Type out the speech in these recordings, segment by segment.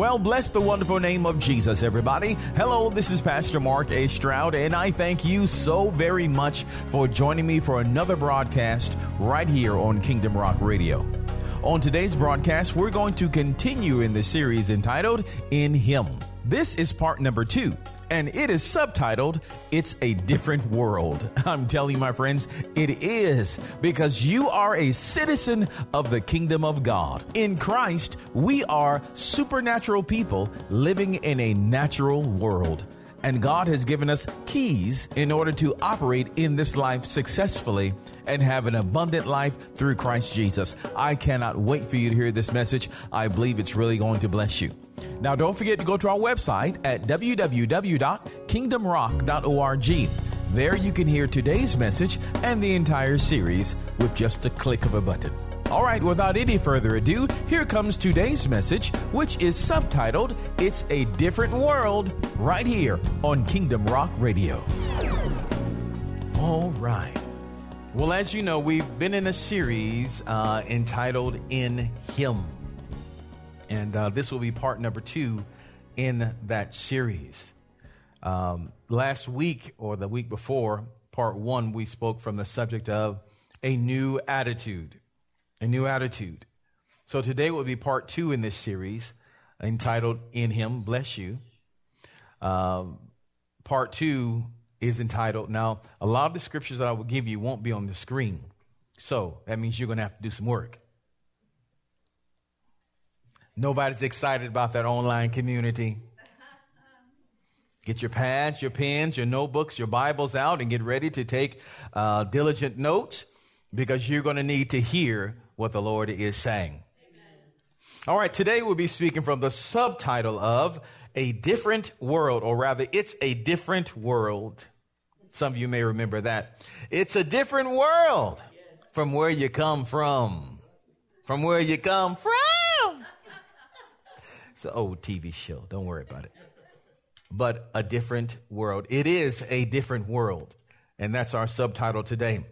Well, bless the wonderful name of Jesus, everybody. Hello, this is Pastor Mark A. Stroud, and I thank you so very much for joining me for another broadcast right here on Kingdom Rock Radio. On today's broadcast, we're going to continue in the series entitled In Him. This is part number two, and it is subtitled It's a Different World. I'm telling you, my friends, it is because you are a citizen of the kingdom of God. In Christ, we are supernatural people living in a natural world. And God has given us keys in order to operate in this life successfully and have an abundant life through Christ Jesus. I cannot wait for you to hear this message. I believe it's really going to bless you. Now, don't forget to go to our website at www.kingdomrock.org. There you can hear today's message and the entire series with just a click of a button. All right, without any further ado, here comes today's message, which is subtitled It's a Different World, right here on Kingdom Rock Radio. All right. Well, as you know, we've been in a series uh, entitled In Him. And uh, this will be part number two in that series. Um, last week or the week before, part one, we spoke from the subject of a new attitude a new attitude. So today will be part two in this series entitled In Him, Bless You. Um, part two is entitled, now, a lot of the scriptures that I will give you won't be on the screen. So that means you're going to have to do some work. Nobody's excited about that online community. Get your pads, your pens, your notebooks, your Bibles out and get ready to take uh, diligent notes because you're going to need to hear what the Lord is saying. Amen. All right, today we'll be speaking from the subtitle of A Different World, or rather, It's a Different World. Some of you may remember that. It's a different world from where you come from. From where you come from. It's an old TV show. Don't worry about it. But a different world. It is a different world. And that's our subtitle today.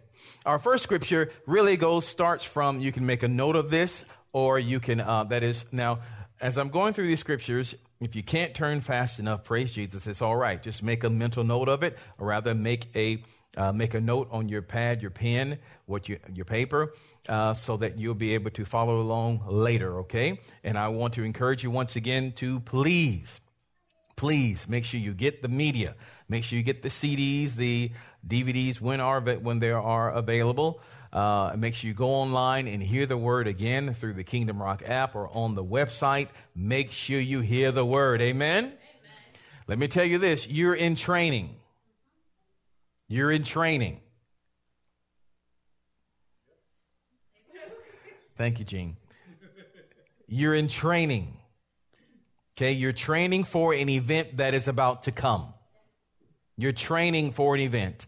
Our first scripture really goes, starts from, you can make a note of this, or you can, uh, that is, now, as I'm going through these scriptures, if you can't turn fast enough, praise Jesus, it's all right. Just make a mental note of it, or rather make a, uh, make a note on your pad, your pen, what you, your paper, uh, so that you'll be able to follow along later, okay? And I want to encourage you once again to please, please make sure you get the media. Make sure you get the CDs, the DVDs when are when they are available. Uh, make sure you go online and hear the word again through the Kingdom Rock app or on the website. Make sure you hear the word. Amen? Amen. Let me tell you this you're in training. You're in training. Thank you, Gene. You're in training. Okay, you're training for an event that is about to come. You're training for an event.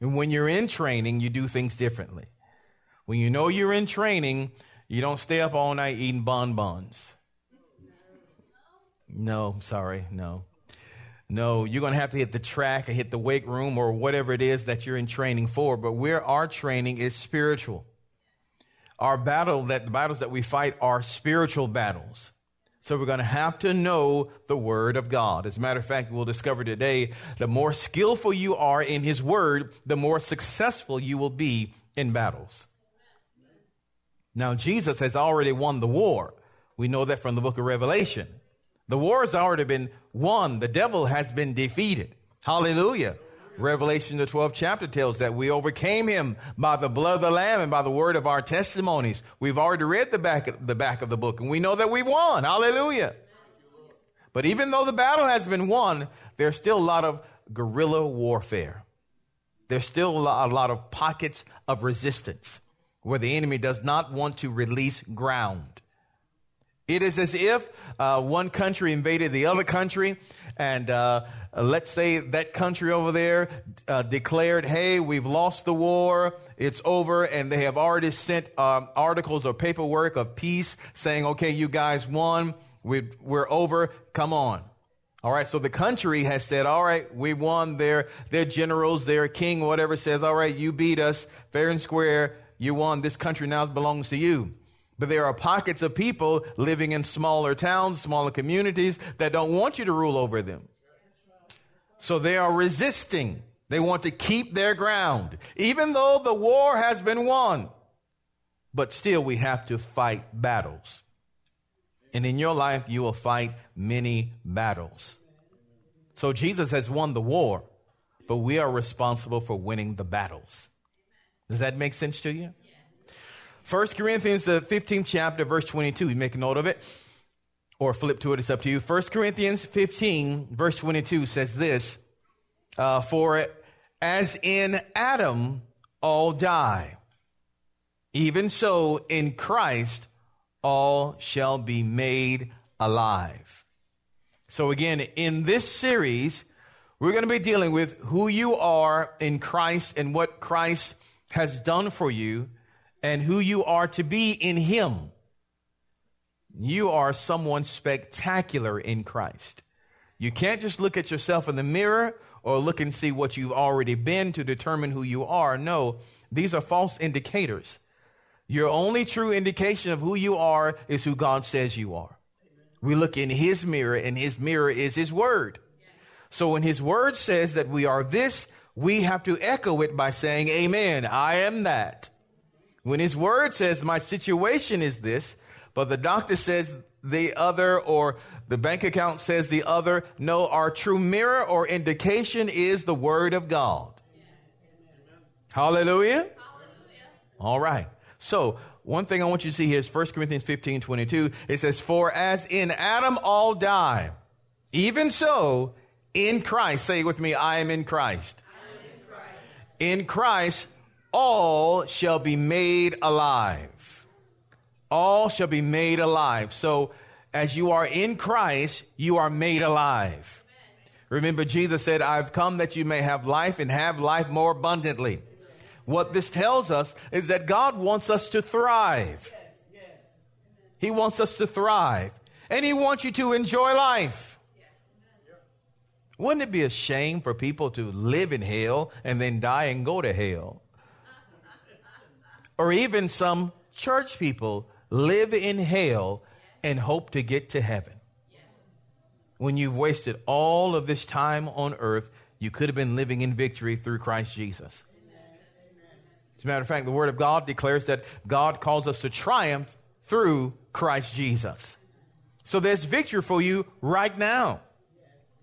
And when you're in training, you do things differently. When you know you're in training, you don't stay up all night eating bonbons. No, sorry, no. No, you're going to have to hit the track or hit the weight room or whatever it is that you're in training for. But where our training is spiritual. Our battle that the battles that we fight are spiritual battles. So we're going to have to know the Word of God. As a matter of fact, we'll discover today the more skillful you are in His Word, the more successful you will be in battles. Now, Jesus has already won the war. We know that from the book of Revelation. The war has already been won. The devil has been defeated. Hallelujah. Revelation, the 12th chapter tells that we overcame him by the blood of the Lamb and by the word of our testimonies. We've already read the back, of, the back of the book and we know that we won. Hallelujah. But even though the battle has been won, there's still a lot of guerrilla warfare. There's still a lot of pockets of resistance where the enemy does not want to release ground. It is as if uh, one country invaded the other country and uh, let's say that country over there uh, declared, hey, we've lost the war, it's over, and they have already sent um, articles or paperwork of peace saying, okay, you guys won, we, we're over, come on. All right, so the country has said, all right, we won. Their, their generals, their king, whatever says, all right, you beat us fair and square. You won. This country now belongs to you. But there are pockets of people living in smaller towns, smaller communities that don't want you to rule over them. So they are resisting. They want to keep their ground, even though the war has been won. But still, we have to fight battles. And in your life, you will fight many battles. So Jesus has won the war, but we are responsible for winning the battles. Does that make sense to you? 1 Corinthians, the 15th chapter, verse 22. You make a note of it or flip to it. It's up to you. 1 Corinthians 15, verse 22 says this uh, For as in Adam all die, even so in Christ all shall be made alive. So, again, in this series, we're going to be dealing with who you are in Christ and what Christ has done for you and who you are to be in Him. You are someone spectacular in Christ. You can't just look at yourself in the mirror or look and see what you've already been to determine who you are. No, these are false indicators. Your only true indication of who you are is who God says you are. We look in His mirror, and His mirror is His Word. So when His Word says that we are this, we have to echo it by saying, Amen, I am that. When his word says, my situation is this, but the doctor says the other, or the bank account says the other, no, our true mirror or indication is the word of God. Hallelujah. Hallelujah. All right. So, one thing I want you to see here is 1 Corinthians 15 22. It says, For as in Adam all die, even so in Christ, say with me, I am in Christ. In Christ. in Christ all shall be made alive. All shall be made alive. So, as you are in Christ, you are made alive. Remember, Jesus said, I've come that you may have life and have life more abundantly. What this tells us is that God wants us to thrive. He wants us to thrive. And He wants you to enjoy life. Wouldn't it be a shame for people to live in hell and then die and go to hell? Or even some church people live in hell and hope to get to heaven. When you've wasted all of this time on earth, you could have been living in victory through Christ Jesus. As a matter of fact, the Word of God declares that God calls us to triumph through Christ Jesus. So there's victory for you right now.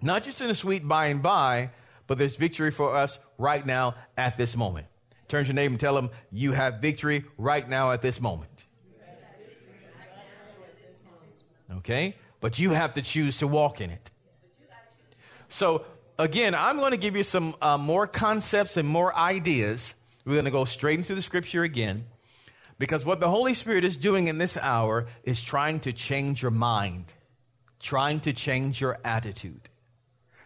Not just in the sweet by and by, but there's victory for us right now at this moment. Turn to your neighbor and tell them you have victory right now at this moment. Okay? But you have to choose to walk in it. So, again, I'm going to give you some uh, more concepts and more ideas. We're going to go straight into the scripture again. Because what the Holy Spirit is doing in this hour is trying to change your mind, trying to change your attitude.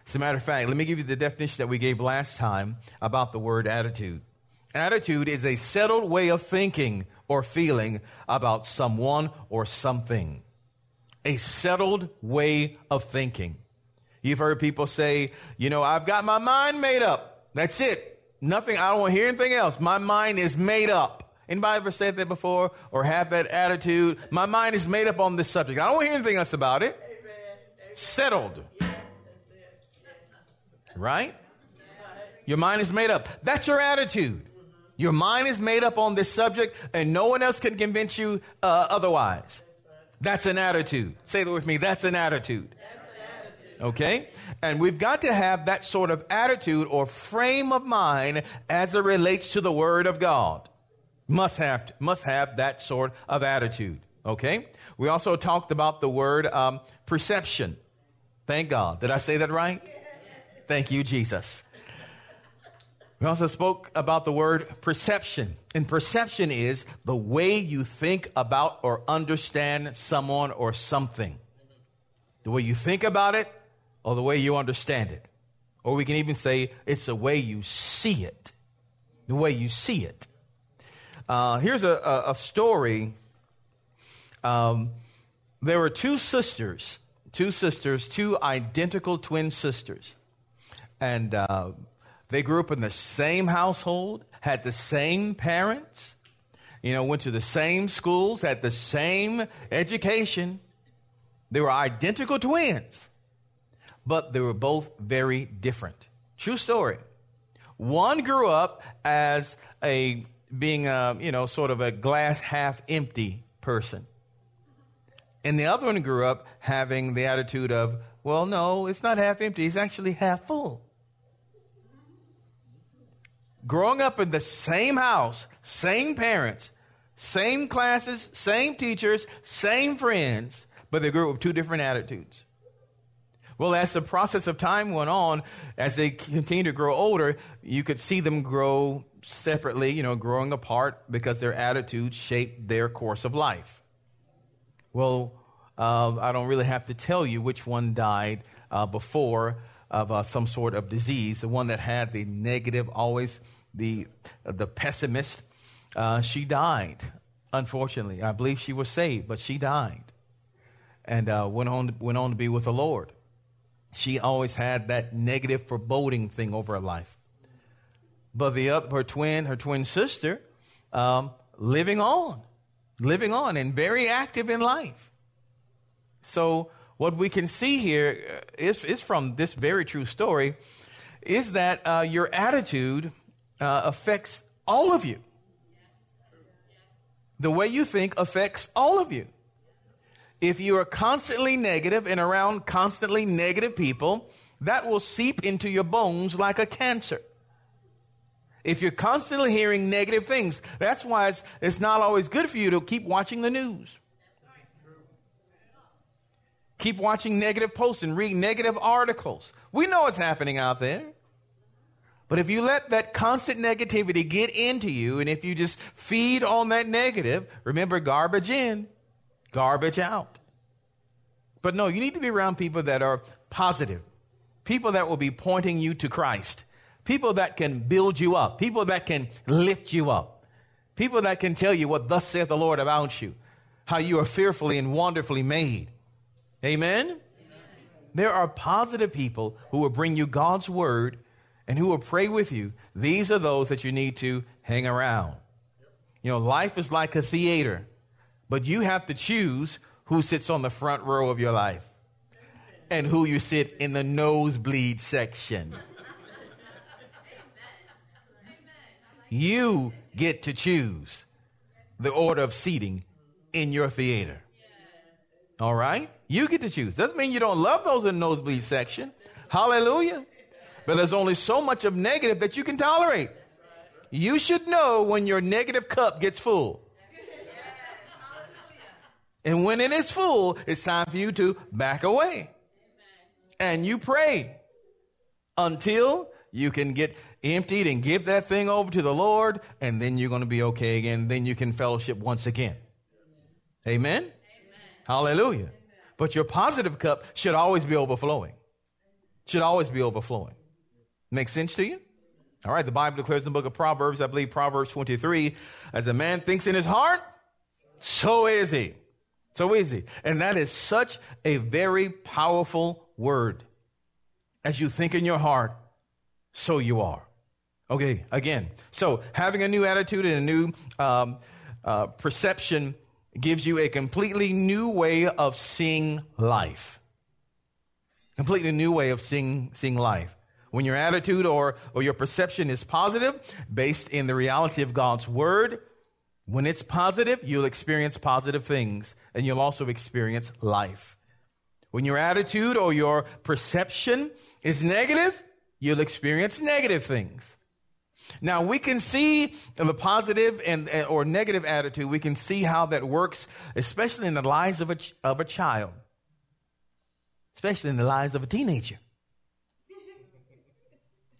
As a matter of fact, let me give you the definition that we gave last time about the word attitude. Attitude is a settled way of thinking or feeling about someone or something. A settled way of thinking. You've heard people say, you know, I've got my mind made up. That's it. Nothing, I don't want to hear anything else. My mind is made up. Anybody ever said that before or have that attitude? My mind is made up on this subject. I don't want to hear anything else about it. Amen. Settled. Yes, right? Your mind is made up. That's your attitude. Your mind is made up on this subject, and no one else can convince you uh, otherwise. That's an attitude. Say that with me. That's an attitude. Okay? And we've got to have that sort of attitude or frame of mind as it relates to the Word of God. Must have, must have that sort of attitude. Okay? We also talked about the word um, perception. Thank God. Did I say that right? Thank you, Jesus. We also spoke about the word perception. And perception is the way you think about or understand someone or something. The way you think about it or the way you understand it. Or we can even say it's the way you see it. The way you see it. Uh, here's a, a, a story. Um, there were two sisters, two sisters, two identical twin sisters. And uh, they grew up in the same household, had the same parents, you know, went to the same schools, had the same education. They were identical twins, but they were both very different. True story. One grew up as a being a, you know, sort of a glass half empty person. And the other one grew up having the attitude of, well, no, it's not half empty, it's actually half full. Growing up in the same house, same parents, same classes, same teachers, same friends, but they grew up with two different attitudes. Well, as the process of time went on, as they continued to grow older, you could see them grow separately, you know, growing apart because their attitudes shaped their course of life. Well, uh, I don't really have to tell you which one died uh, before of uh, some sort of disease. The one that had the negative, always the the pessimist. Uh, she died. Unfortunately, I believe she was saved, but she died, and uh, went on went on to be with the Lord. She always had that negative foreboding thing over her life. But the up her twin, her twin sister, um, living on, living on, and very active in life. So, what we can see here uh, is, is from this very true story is that uh, your attitude uh, affects all of you. The way you think affects all of you. If you are constantly negative and around constantly negative people, that will seep into your bones like a cancer. If you're constantly hearing negative things, that's why it's, it's not always good for you to keep watching the news. Keep watching negative posts and read negative articles. We know what's happening out there. But if you let that constant negativity get into you, and if you just feed on that negative, remember garbage in, garbage out. But no, you need to be around people that are positive, people that will be pointing you to Christ, people that can build you up, people that can lift you up, people that can tell you what thus saith the Lord about you, how you are fearfully and wonderfully made. Amen? Amen? There are positive people who will bring you God's word and who will pray with you. These are those that you need to hang around. You know, life is like a theater, but you have to choose who sits on the front row of your life and who you sit in the nosebleed section. You get to choose the order of seating in your theater. All right? You get to choose. Doesn't mean you don't love those in the nosebleed section. Hallelujah. But there's only so much of negative that you can tolerate. You should know when your negative cup gets full. And when it is full, it's time for you to back away. And you pray until you can get emptied and give that thing over to the Lord, and then you're going to be okay again. Then you can fellowship once again. Amen? Amen. Hallelujah. But your positive cup should always be overflowing. Should always be overflowing. Make sense to you? All right, the Bible declares in the book of Proverbs, I believe Proverbs 23, as a man thinks in his heart, so is he. So is he. And that is such a very powerful word. As you think in your heart, so you are. Okay, again. So having a new attitude and a new um, uh, perception gives you a completely new way of seeing life. Completely new way of seeing, seeing life. When your attitude or, or your perception is positive, based in the reality of God's word, when it's positive, you'll experience positive things and you'll also experience life. When your attitude or your perception is negative, you'll experience negative things. Now we can see the positive and eh, or negative attitude. We can see how that works, especially in the lives of a of a child, especially in the lives of a teenager.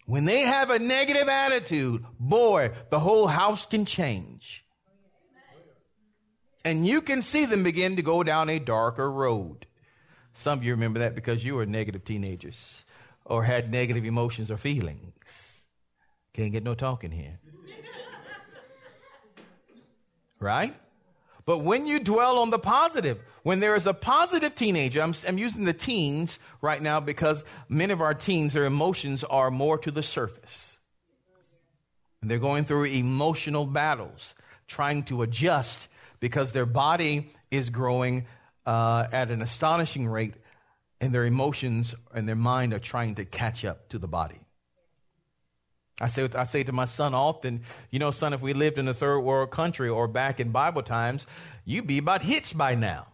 When they have a negative attitude, boy, the whole house can change. And you can see them begin to go down a darker road. Some of you remember that because you were negative teenagers or had negative emotions or feelings. Can't get no talking here. right? But when you dwell on the positive, when there is a positive teenager, I'm, I'm, using the teens right now because many of our teens, their emotions are more to the surface. And they're going through emotional battles. trying to adjust because their body is growing uh, at an astonishing rate, and their emotions and their mind are trying to catch up to the body. I say, I say to my son often, you know, son, if we lived in a third world country or back in Bible times, you'd be about hitched by now.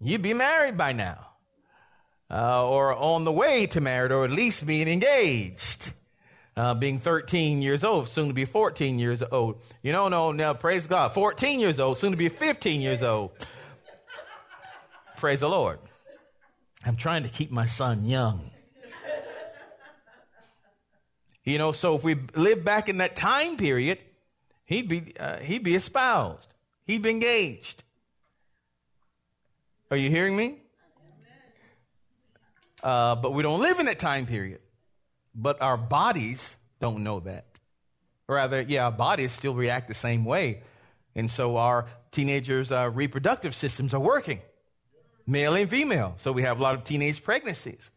You'd be married by now. Uh, or on the way to married, or at least being engaged. Uh, being 13 years old, soon to be 14 years old. You know, no, now praise God. 14 years old, soon to be 15 years old. praise the Lord. I'm trying to keep my son young. You know, so if we live back in that time period, he'd be uh, he'd be espoused. He'd be engaged. Are you hearing me? Uh, but we don't live in that time period. But our bodies don't know that. Rather, yeah, our bodies still react the same way. And so our teenagers' uh, reproductive systems are working, male and female. So we have a lot of teenage pregnancies.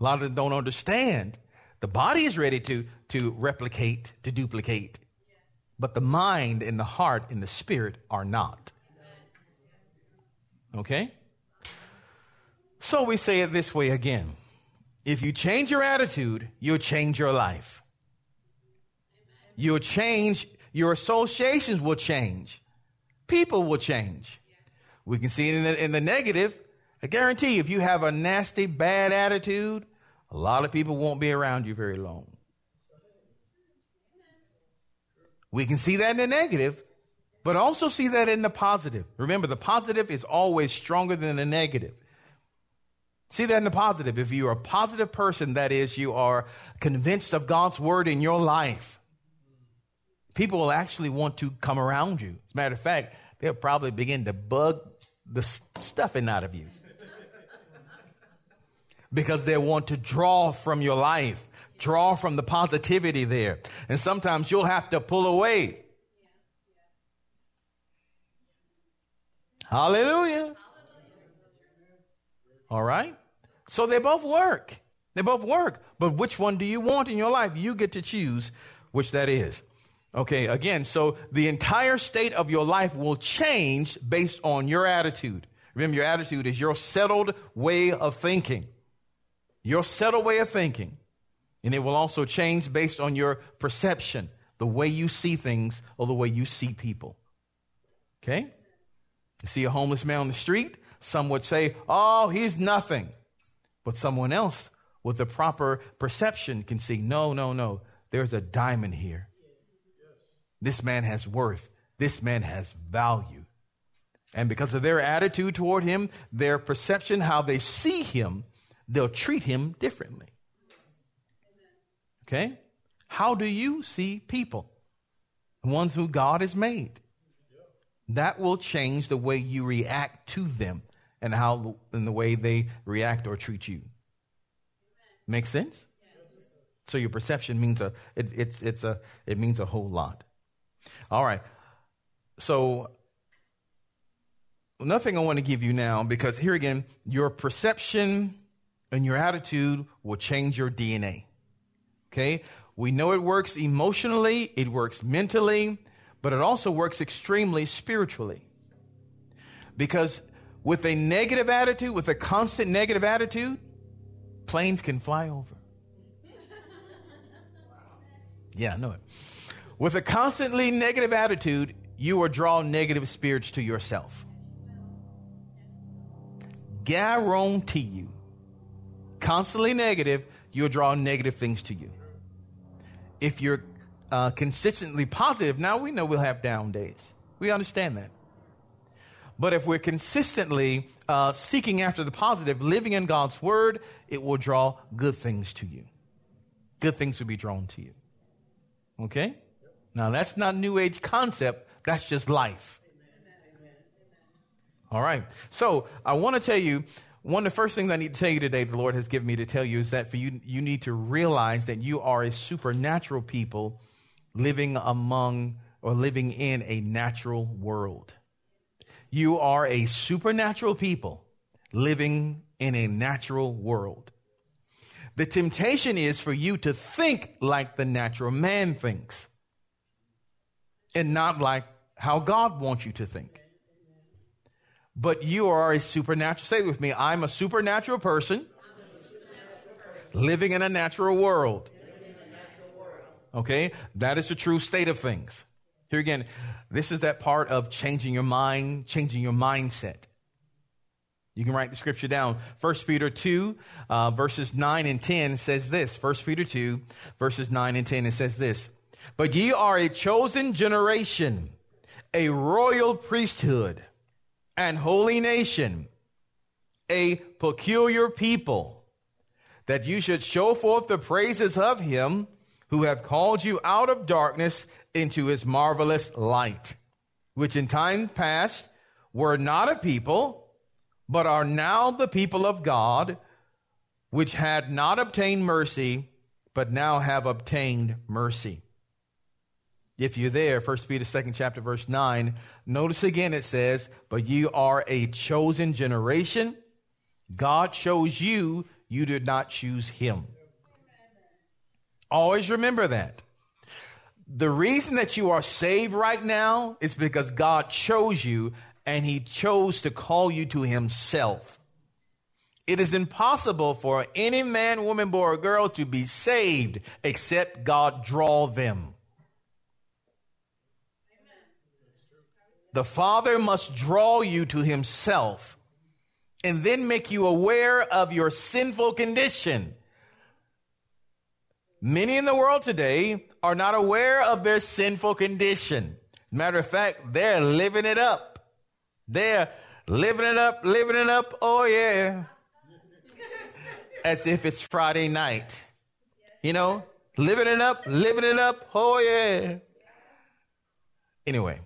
A lot of them don't understand the body is ready to, to replicate, to duplicate, but the mind and the heart and the spirit are not. Okay? So we say it this way again. If you change your attitude, you'll change your life. You'll change, your associations will change. People will change. We can see it in the, in the negative. I guarantee you, if you have a nasty, bad attitude, a lot of people won't be around you very long. We can see that in the negative, but also see that in the positive. Remember, the positive is always stronger than the negative. See that in the positive. If you're a positive person, that is, you are convinced of God's word in your life, people will actually want to come around you. As a matter of fact, they'll probably begin to bug the stuffing out of you because they want to draw from your life, draw from the positivity there. And sometimes you'll have to pull away. Hallelujah. All right. So they both work. They both work. But which one do you want in your life? You get to choose which that is. Okay, again, so the entire state of your life will change based on your attitude. Remember, your attitude is your settled way of thinking your settled way of thinking, and it will also change based on your perception, the way you see things or the way you see people. Okay? You see a homeless man on the street, some would say, oh, he's nothing. But someone else with the proper perception can see, no, no, no, there's a diamond here. This man has worth. This man has value. And because of their attitude toward him, their perception, how they see him, they'll treat him differently. Okay? How do you see people? The ones who God has made. That will change the way you react to them and how in the way they react or treat you. Make sense? So your perception means a it, it's it's a it means a whole lot. All right. So nothing I want to give you now because here again, your perception and your attitude will change your DNA. Okay? We know it works emotionally, it works mentally, but it also works extremely spiritually. Because with a negative attitude, with a constant negative attitude, planes can fly over. Yeah, I know it. With a constantly negative attitude, you will draw negative spirits to yourself. Guarantee you constantly negative, you'll draw negative things to you. If you're uh, consistently positive, now we know we'll have down days. We understand that. But if we're consistently uh, seeking after the positive, living in God's word, it will draw good things to you. Good things will be drawn to you. Okay? Now that's not new age concept. That's just life. All right. So I want to tell you one of the first things I need to tell you today, the Lord has given me to tell you, is that for you, you need to realize that you are a supernatural people living among or living in a natural world. You are a supernatural people living in a natural world. The temptation is for you to think like the natural man thinks. and not like how God wants you to think. But you are a supernatural. Say with me, I'm a supernatural person, living in a natural world. Okay? That is the true state of things. Here again, this is that part of changing your mind, changing your mindset. You can write the scripture down. 1 Peter 2, uh, verses 9 and 10 says this. 1 Peter 2, verses 9 and 10, it says this. But ye are a chosen generation, a royal priesthood, and holy nation, a peculiar people, that you should show forth the praises of him who have called you out of darkness into his marvelous light, which in time past were not a people, but are now the people of God, which had not obtained mercy, but now have obtained mercy. If you're there, 1 Peter 2nd chapter verse 9, notice again it says, But you are a chosen generation. God chose you, you did not choose him. Always remember that. The reason that you are saved right now is because God chose you and he chose to call you to himself. It is impossible for any man, woman, boy, or girl to be saved except God draw them. The Father must draw you to himself and then make you aware of your sinful condition. Many in the world today are not aware of their sinful condition. Matter of fact, they're living it up. They're living it up, living it up. Oh, yeah. As if it's Friday night. You know, living it up, living it up. Oh, yeah. Anyway,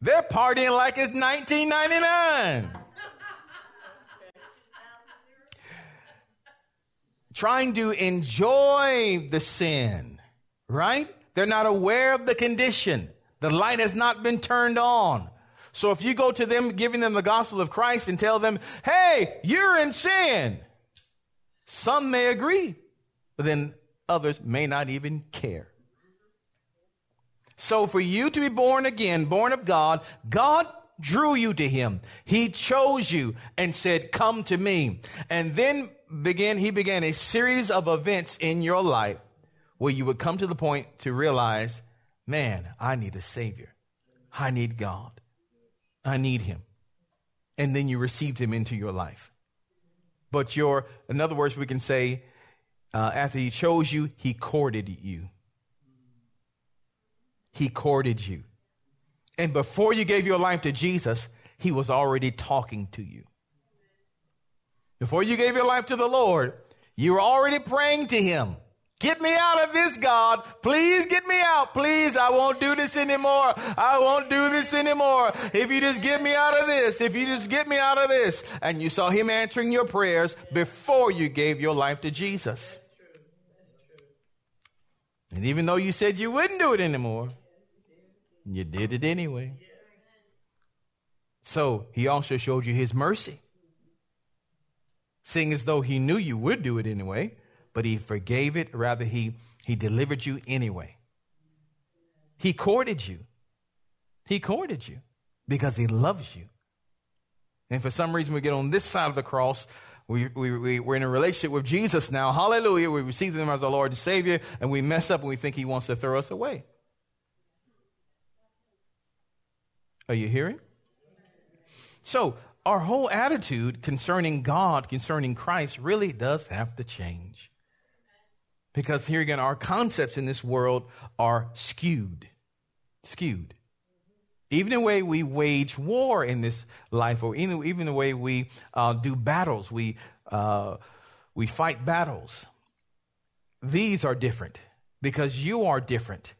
they're partying like it's 1999. Trying to enjoy the sin, right? They're not aware of the condition. The light has not been turned on. So if you go to them giving them the gospel of Christ and tell them, hey, you're in sin, some may agree, but then others may not even care. So for you to be born again, born of God, God drew you to him. He chose you and said, come to me. And then began, he began a series of events in your life where you would come to the point to realize, man, I need a savior. I need God. I need him. And then you received him into your life. But your, in other words, we can say, uh, after he chose you, he courted you. He courted you. And before you gave your life to Jesus, he was already talking to you. Before you gave your life to the Lord, you were already praying to him. Get me out of this, God. Please get me out. Please, I won't do this anymore. I won't do this anymore. If you just get me out of this, if you just get me out of this. And you saw him answering your prayers before you gave your life to Jesus. And even though you said you wouldn't do it anymore, you did it anyway. So he also showed you his mercy. Seeing as though he knew you would do it anyway but he forgave it. Rather, he, he delivered you anyway. He courted you. He courted you because he loves you. And for some reason, we get on this side of the cross. We, we, we, we're in a relationship with Jesus now. Hallelujah. We receive him as our Lord and Savior, and we mess up and we think he wants to throw us away. Are you hearing? So, our whole attitude concerning God, concerning Christ, really does have to change. Because here again, our concepts in this world are skewed. Skewed. Even the way we wage war in this life, or even, even the way we uh, do battles, we, uh, we fight battles. These are different because you are different.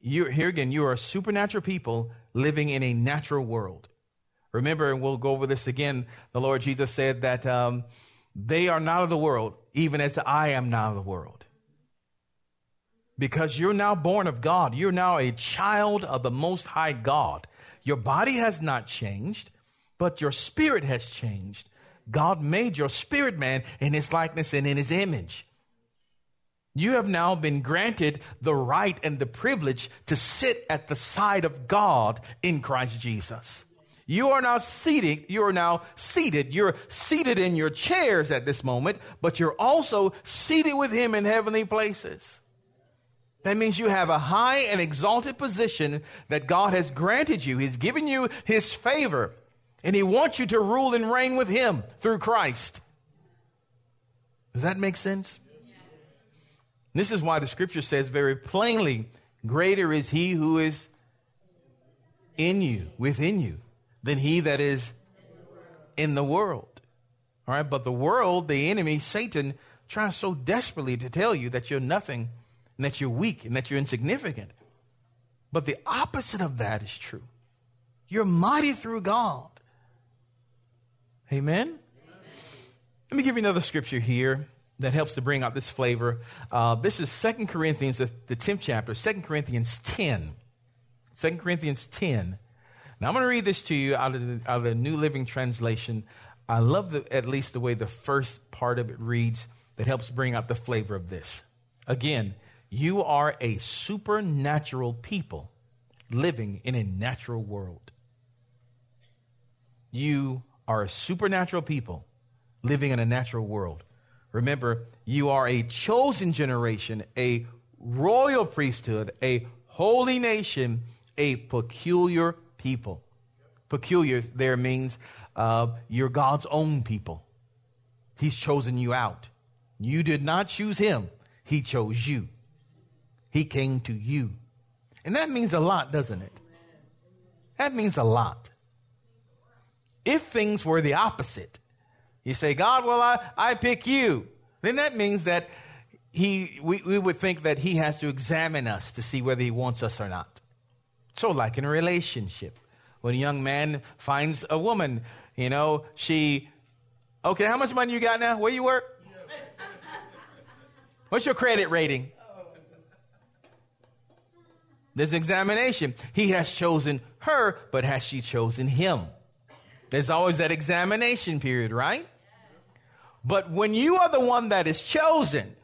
You, here again, you are a supernatural people living in a natural world. Remember, and we'll go over this again. The Lord Jesus said that um, they are not of the world, even as I am not of the world. Because you're now born of God. You're now a child of the Most High God. Your body has not changed, but your spirit has changed. God made your spirit man in his likeness and in his image. You have now been granted the right and the privilege to sit at the side of God in Christ Jesus. You are now seated. You are now seated. You're seated in your chairs at this moment, but you're also seated with Him in heavenly places. That means you have a high and exalted position that God has granted you. He's given you His favor, and He wants you to rule and reign with Him through Christ. Does that make sense? This is why the scripture says very plainly, greater is he who is in you, within you, than he that is in the world. All right, but the world, the enemy, Satan, tries so desperately to tell you that you're nothing and that you're weak and that you're insignificant. But the opposite of that is true. You're mighty through God. Amen? Amen. Let me give you another scripture here that helps to bring out this flavor. Uh, this is Second Corinthians, the, the 10th chapter, Second Corinthians 10. 2 Corinthians 10. Now I'm going to read this to you out of, the, out of the New Living Translation. I love the, at least the way the first part of it reads that helps bring out the flavor of this. Again, you are a supernatural people living in a natural world. You are a supernatural people living in a natural world. Remember, you are a chosen generation, a royal priesthood, a holy nation, a peculiar people. Peculiar there means uh, you're God's own people. He's chosen you out. You did not choose him, he chose you. He came to you. And that means a lot, doesn't it? That means a lot. If things were the opposite, you say, God, well, I, I pick you. Then that means that he, we, we would think that he has to examine us to see whether he wants us or not. So, like in a relationship, when a young man finds a woman, you know, she, okay, how much money you got now? Where you work? What's your credit rating? There's examination. He has chosen her, but has she chosen him? There's always that examination period, right? But when you are the one that is chosen,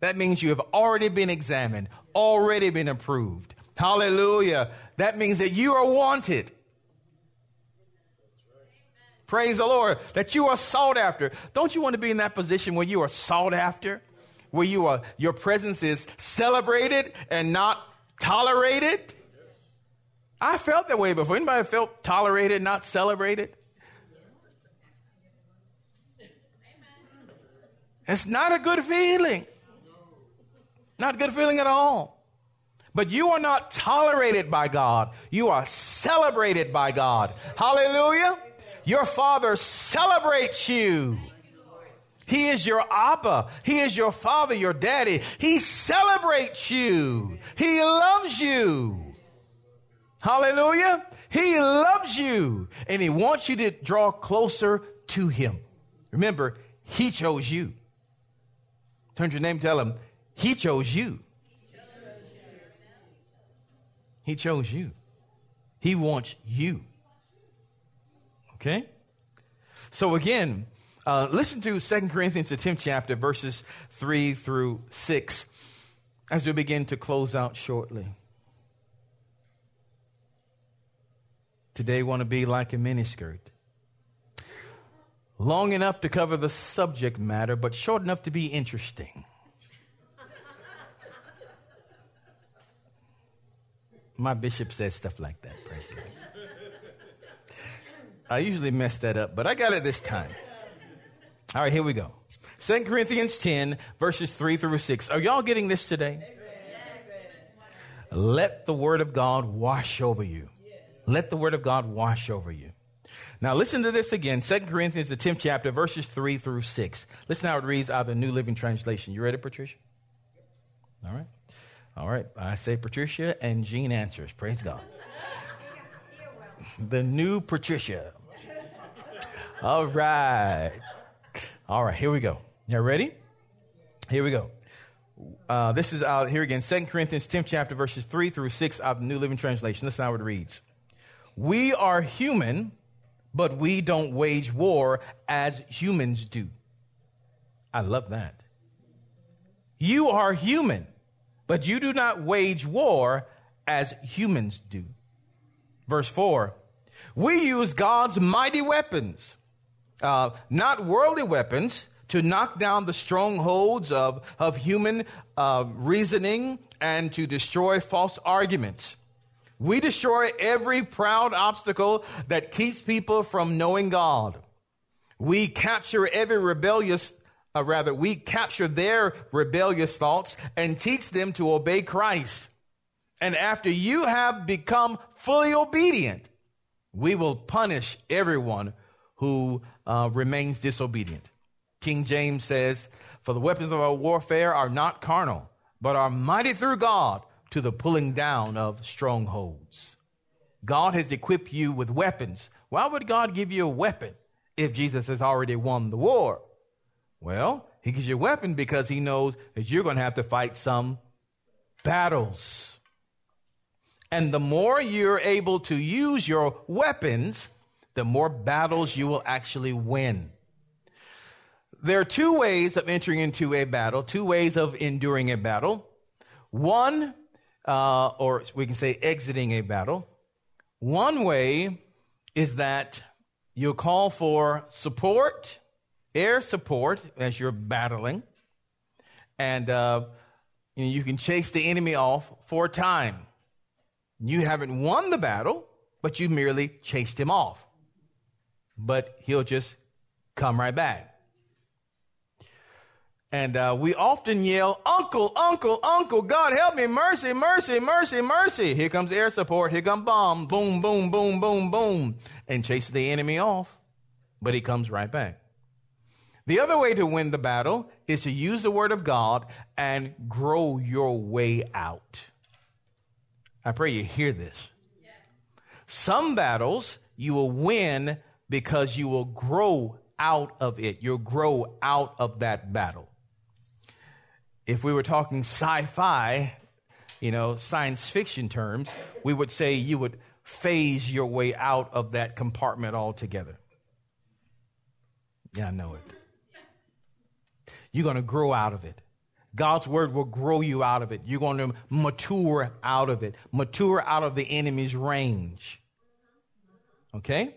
that means you have already been examined, already been approved. Hallelujah. That means that you are wanted. Praise the Lord. That you are sought after. Don't you want to be in that position where you are sought after? Where you are, your presence is celebrated and not tolerated? I felt that way before. Anybody felt tolerated, not celebrated? It's not a good feeling. Not a good feeling at all. But you are not tolerated by God. You are celebrated by God. Hallelujah. Your father celebrates you. He is your Abba. He is your father, your daddy. He celebrates you. He loves you. Hallelujah. He loves you and he wants you to draw closer to him. Remember, he chose you. Turn your name, tell him, He chose you. He chose you. He wants you. Okay? So again, uh, listen to 2 Corinthians, the 10th chapter, verses 3 through 6, as we begin to close out shortly. Today, want to be like a miniskirt long enough to cover the subject matter, but short enough to be interesting. My bishop says stuff like that, President. I usually mess that up, but I got it this time. All right, here we go. 2 Corinthians 10, verses 3 through 6. Are y'all getting this today? Let the word of God wash over you. Let the word of God wash over you. Now listen to this again. 2 Corinthians, the 10th chapter, verses 3 through 6. Listen how it reads out of the New Living Translation. You ready, Patricia? All right. All right. I say Patricia and Jean answers. Praise God. the new Patricia. All right. All right. Here we go. You all ready? Here we go. Uh, this is out here again, 2 Corinthians 10th chapter, verses 3 through 6 of the New Living Translation. Listen how it reads. We are human but we don't wage war as humans do. I love that. You are human, but you do not wage war as humans do. Verse 4 We use God's mighty weapons, uh, not worldly weapons, to knock down the strongholds of, of human uh, reasoning and to destroy false arguments. We destroy every proud obstacle that keeps people from knowing God. We capture every rebellious, uh, rather, we capture their rebellious thoughts and teach them to obey Christ. And after you have become fully obedient, we will punish everyone who uh, remains disobedient. King James says, For the weapons of our warfare are not carnal, but are mighty through God to the pulling down of strongholds. God has equipped you with weapons. Why would God give you a weapon if Jesus has already won the war? Well, he gives you a weapon because he knows that you're going to have to fight some battles. And the more you're able to use your weapons, the more battles you will actually win. There are two ways of entering into a battle, two ways of enduring a battle. One, uh, or we can say exiting a battle. One way is that you'll call for support, air support as you're battling, and uh, you, know, you can chase the enemy off for a time. You haven't won the battle, but you merely chased him off. But he'll just come right back. And uh, we often yell, Uncle, Uncle, Uncle, God help me, mercy, mercy, mercy, mercy. Here comes air support, here comes bomb, boom, boom, boom, boom, boom, and chases the enemy off. But he comes right back. The other way to win the battle is to use the word of God and grow your way out. I pray you hear this. Some battles you will win because you will grow out of it. You'll grow out of that battle if we were talking sci fi, you know, science fiction terms, we would say you would phase your way out of that compartment altogether. Yeah, I know it. You're going to grow out of it. God's word will grow you out of it. You're going to mature out of it, mature out of the enemy's range. Okay?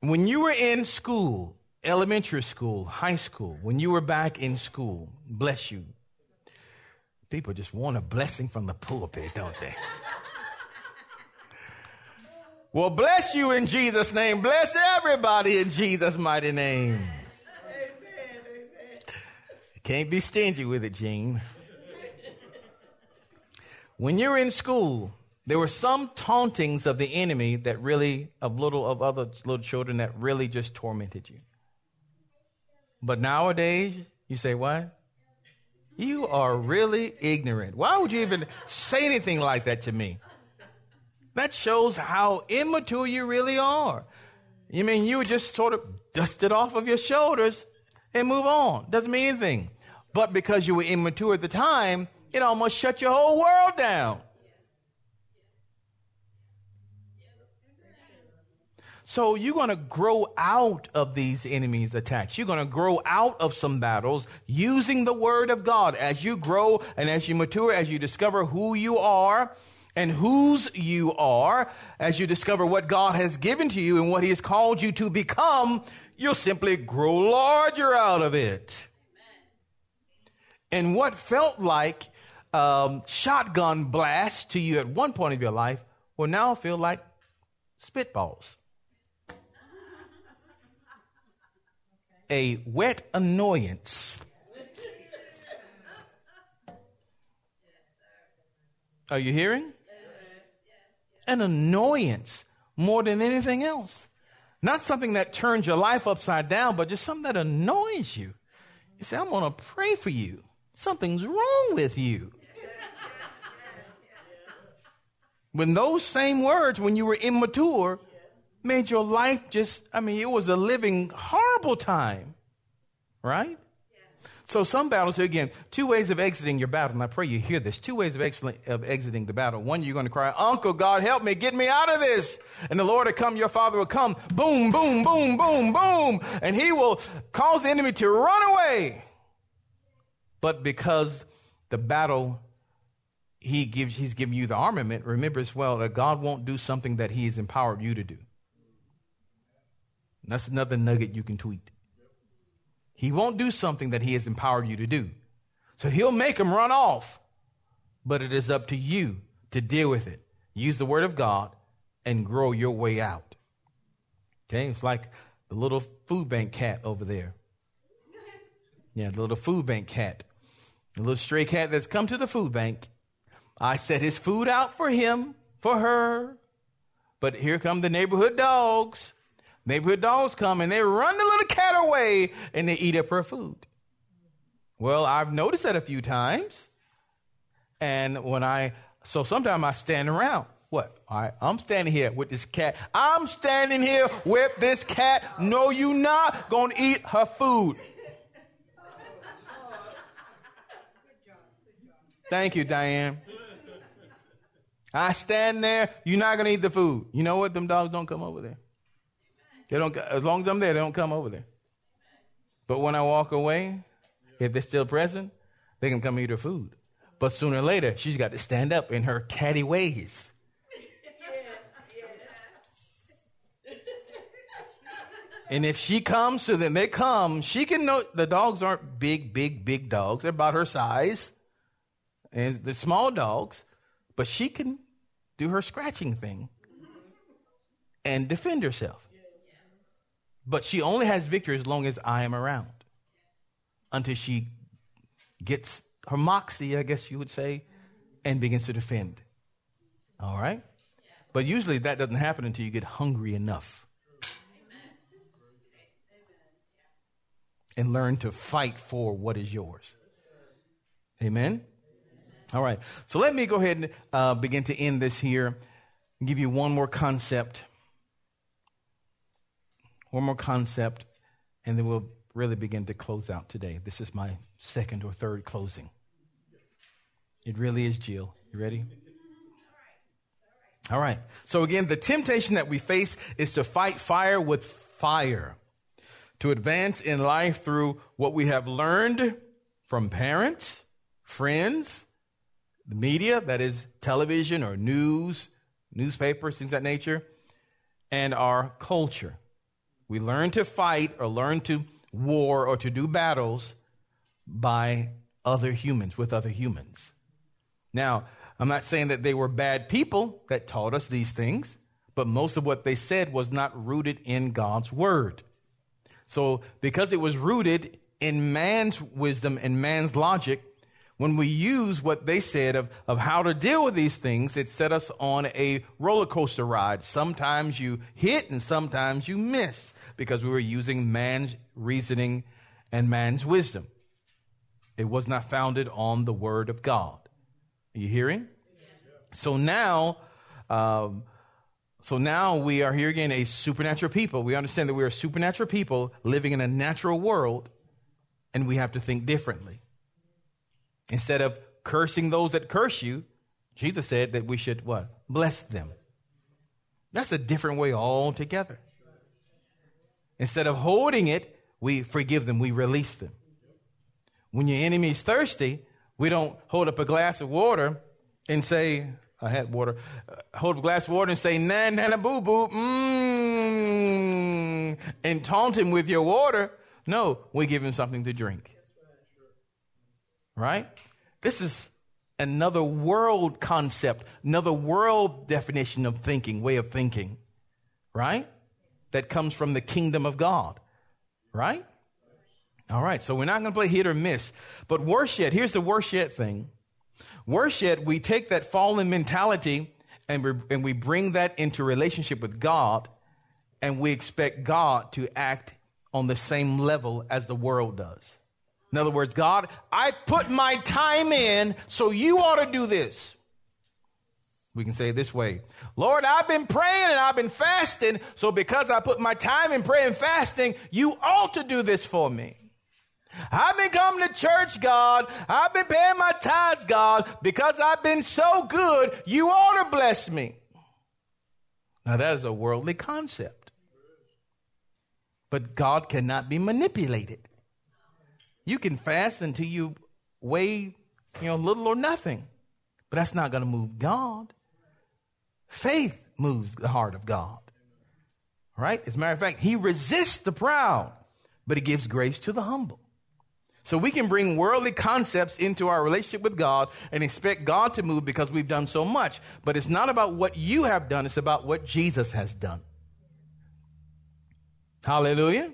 When you were in school, elementary school, high school, when you were back in school, bless you. People just want a blessing from the pulpit, don't they? well, bless you in Jesus' name. Bless everybody in Jesus' mighty name. Amen, amen. Can't be stingy with it, Gene. when you're in school, there were some tauntings of the enemy that really, of little of other little children that really just tormented you. But nowadays, you say, what? You are really ignorant. Why would you even say anything like that to me? That shows how immature you really are. You mean you would just sort of dust it off of your shoulders and move on. Doesn't mean anything. But because you were immature at the time, it almost shut your whole world down. So you're going to grow out of these enemies' attacks. You're going to grow out of some battles using the word of God. As you grow and as you mature, as you discover who you are and whose you are, as you discover what God has given to you and what he has called you to become, you'll simply grow larger out of it. And what felt like um, shotgun blasts to you at one point of your life will now feel like spitballs. A wet annoyance. Are you hearing? An annoyance more than anything else. Not something that turns your life upside down, but just something that annoys you. You say, I'm going to pray for you. Something's wrong with you. When those same words, when you were immature, made your life just, I mean, it was a living horrible time, right? So some battles, again, two ways of exiting your battle, and I pray you hear this. Two ways of, of exiting the battle. One, you're going to cry, Uncle, God, help me, get me out of this. And the Lord will come, your Father will come, boom, boom, boom, boom, boom, and He will cause the enemy to run away. But because the battle he gives he's giving you the armament, remember as well that God won't do something that he has empowered you to do. That's another nugget you can tweet. He won't do something that he has empowered you to do. So he'll make them run off. But it is up to you to deal with it. Use the word of God and grow your way out. Okay? It's like the little food bank cat over there. Yeah, the little food bank cat. The little stray cat that's come to the food bank. I set his food out for him, for her. But here come the neighborhood dogs. Neighborhood dogs come and they run the little cat away and they eat up her food. Well, I've noticed that a few times. And when I, so sometimes I stand around. What? All right, I'm standing here with this cat. I'm standing here with this cat. No, you not gonna eat her food. Thank you, Diane. I stand there. You're not gonna eat the food. You know what? Them dogs don't come over there. They don't. As long as I'm there, they don't come over there. But when I walk away, if they're still present, they can come eat her food. But sooner or later, she's got to stand up in her catty ways. And if she comes so then they come, she can know the dogs aren't big, big, big dogs. They're about her size. And the small dogs, but she can do her scratching thing and defend herself. But she only has victory as long as I am around until she gets her moxie, I guess you would say, and begins to defend. All right? But usually that doesn't happen until you get hungry enough. And learn to fight for what is yours. Amen? All right. So let me go ahead and uh, begin to end this here and give you one more concept. One more concept, and then we'll really begin to close out today. This is my second or third closing. It really is, Jill. You ready? All right. So again, the temptation that we face is to fight fire with fire, to advance in life through what we have learned from parents, friends, the media, that is television or news, newspapers, things that nature, and our culture. We learn to fight or learn to war or to do battles by other humans, with other humans. Now, I'm not saying that they were bad people that taught us these things, but most of what they said was not rooted in God's word. So, because it was rooted in man's wisdom and man's logic, when we use what they said of, of how to deal with these things, it set us on a roller coaster ride. Sometimes you hit and sometimes you miss because we were using man's reasoning and man's wisdom. It was not founded on the word of God. Are you hearing? So now, um, so now we are here again, a supernatural people. We understand that we are supernatural people living in a natural world, and we have to think differently. Instead of cursing those that curse you, Jesus said that we should what? Bless them. That's a different way altogether. Instead of holding it, we forgive them, we release them. When your enemy is thirsty, we don't hold up a glass of water and say, I had water, uh, hold up a glass of water and say, na na boo boo, mmm, and taunt him with your water. No, we give him something to drink. Right? This is another world concept, another world definition of thinking, way of thinking. Right? That comes from the kingdom of God. Right? All right, so we're not going to play hit or miss. But worse yet, here's the worse yet thing. Worse yet, we take that fallen mentality and, we and we bring that into relationship with God, and we expect God to act on the same level as the world does. In other words, God, I put my time in, so you ought to do this. We can say this way Lord, I've been praying and I've been fasting, so because I put my time in praying and fasting, you ought to do this for me. I've been coming to church, God. I've been paying my tithes, God, because I've been so good, you ought to bless me. Now, that is a worldly concept. But God cannot be manipulated. You can fast until you weigh, you know, little or nothing. But that's not going to move God. Faith moves the heart of God. Right? As a matter of fact, he resists the proud, but he gives grace to the humble. So we can bring worldly concepts into our relationship with God and expect God to move because we've done so much. But it's not about what you have done, it's about what Jesus has done. Hallelujah.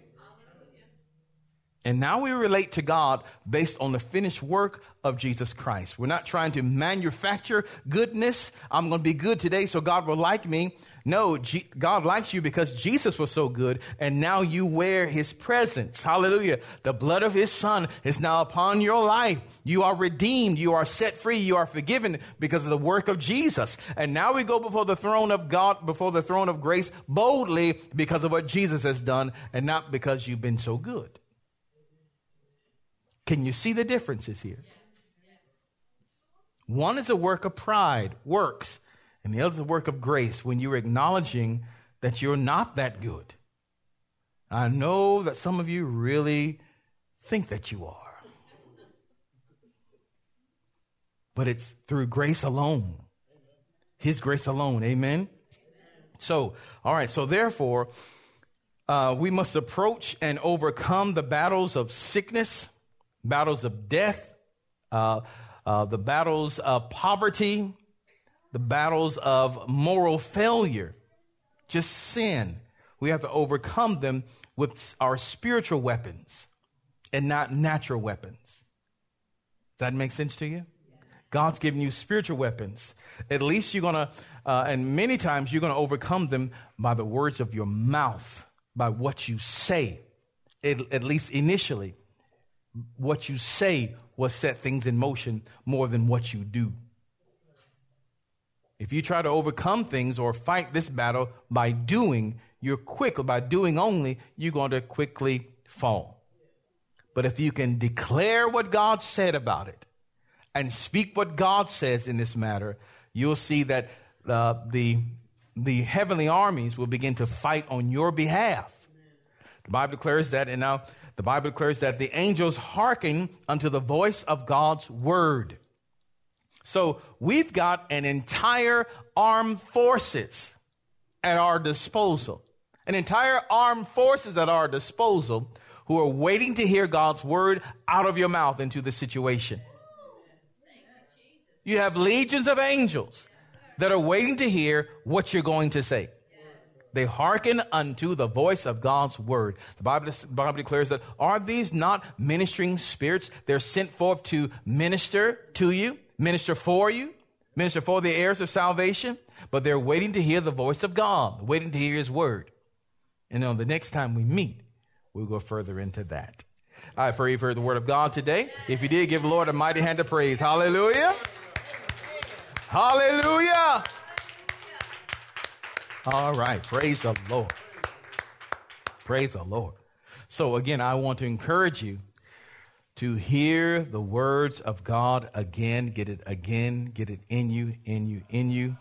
And now we relate to God based on the finished work of Jesus Christ. We're not trying to manufacture goodness. I'm going to be good today so God will like me. No, G- God likes you because Jesus was so good and now you wear his presence. Hallelujah. The blood of his son is now upon your life. You are redeemed. You are set free. You are forgiven because of the work of Jesus. And now we go before the throne of God, before the throne of grace boldly because of what Jesus has done and not because you've been so good. Can you see the differences here? One is a work of pride, works, and the other is a work of grace when you're acknowledging that you're not that good. I know that some of you really think that you are. But it's through grace alone. His grace alone. Amen. So, all right. So, therefore, uh, we must approach and overcome the battles of sickness battles of death, uh, uh, the battles of poverty, the battles of moral failure, just sin. We have to overcome them with our spiritual weapons and not natural weapons. That make sense to you? God's giving you spiritual weapons. At least you're going to, uh, and many times you're going to overcome them by the words of your mouth, by what you say, at, at least initially what you say will set things in motion more than what you do. If you try to overcome things or fight this battle by doing, you're quick, by doing only, you're going to quickly fall. But if you can declare what God said about it and speak what God says in this matter, you'll see that uh, the, the heavenly armies will begin to fight on your behalf. The Bible declares that, and now the Bible declares that the angels hearken unto the voice of God's word. So we've got an entire armed forces at our disposal, an entire armed forces at our disposal who are waiting to hear God's word out of your mouth into the situation. You have legions of angels that are waiting to hear what you're going to say. They hearken unto the voice of God's word. The Bible, the Bible declares that are these not ministering spirits? They're sent forth to minister to you, minister for you, minister for the heirs of salvation, but they're waiting to hear the voice of God, waiting to hear his word. And on the next time we meet, we'll go further into that. I pray for the word of God today. If you did, give the Lord a mighty hand of praise. Hallelujah. Hallelujah. All right. Praise the Lord. Praise the Lord. So, again, I want to encourage you to hear the words of God again, get it again, get it in you, in you, in you,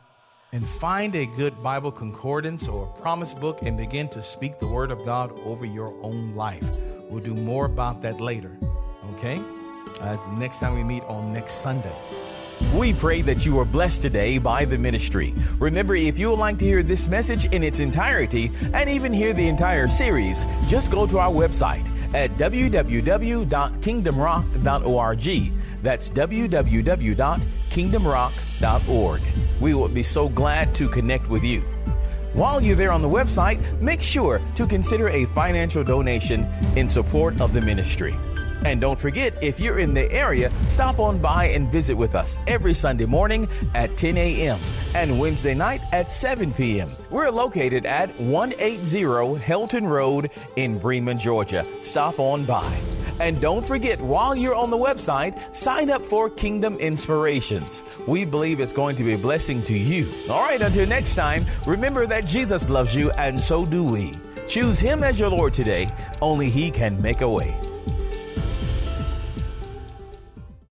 and find a good Bible concordance or promise book and begin to speak the word of God over your own life. We'll do more about that later, okay? As the next time we meet on next Sunday. We pray that you are blessed today by the ministry. Remember, if you would like to hear this message in its entirety and even hear the entire series, just go to our website at www.kingdomrock.org. That's www.kingdomrock.org. We will be so glad to connect with you. While you're there on the website, make sure to consider a financial donation in support of the ministry. And don't forget, if you're in the area, stop on by and visit with us every Sunday morning at 10 a.m. and Wednesday night at 7 p.m. We're located at 180 Helton Road in Bremen, Georgia. Stop on by. And don't forget, while you're on the website, sign up for Kingdom Inspirations. We believe it's going to be a blessing to you. All right, until next time, remember that Jesus loves you, and so do we. Choose Him as your Lord today. Only He can make a way.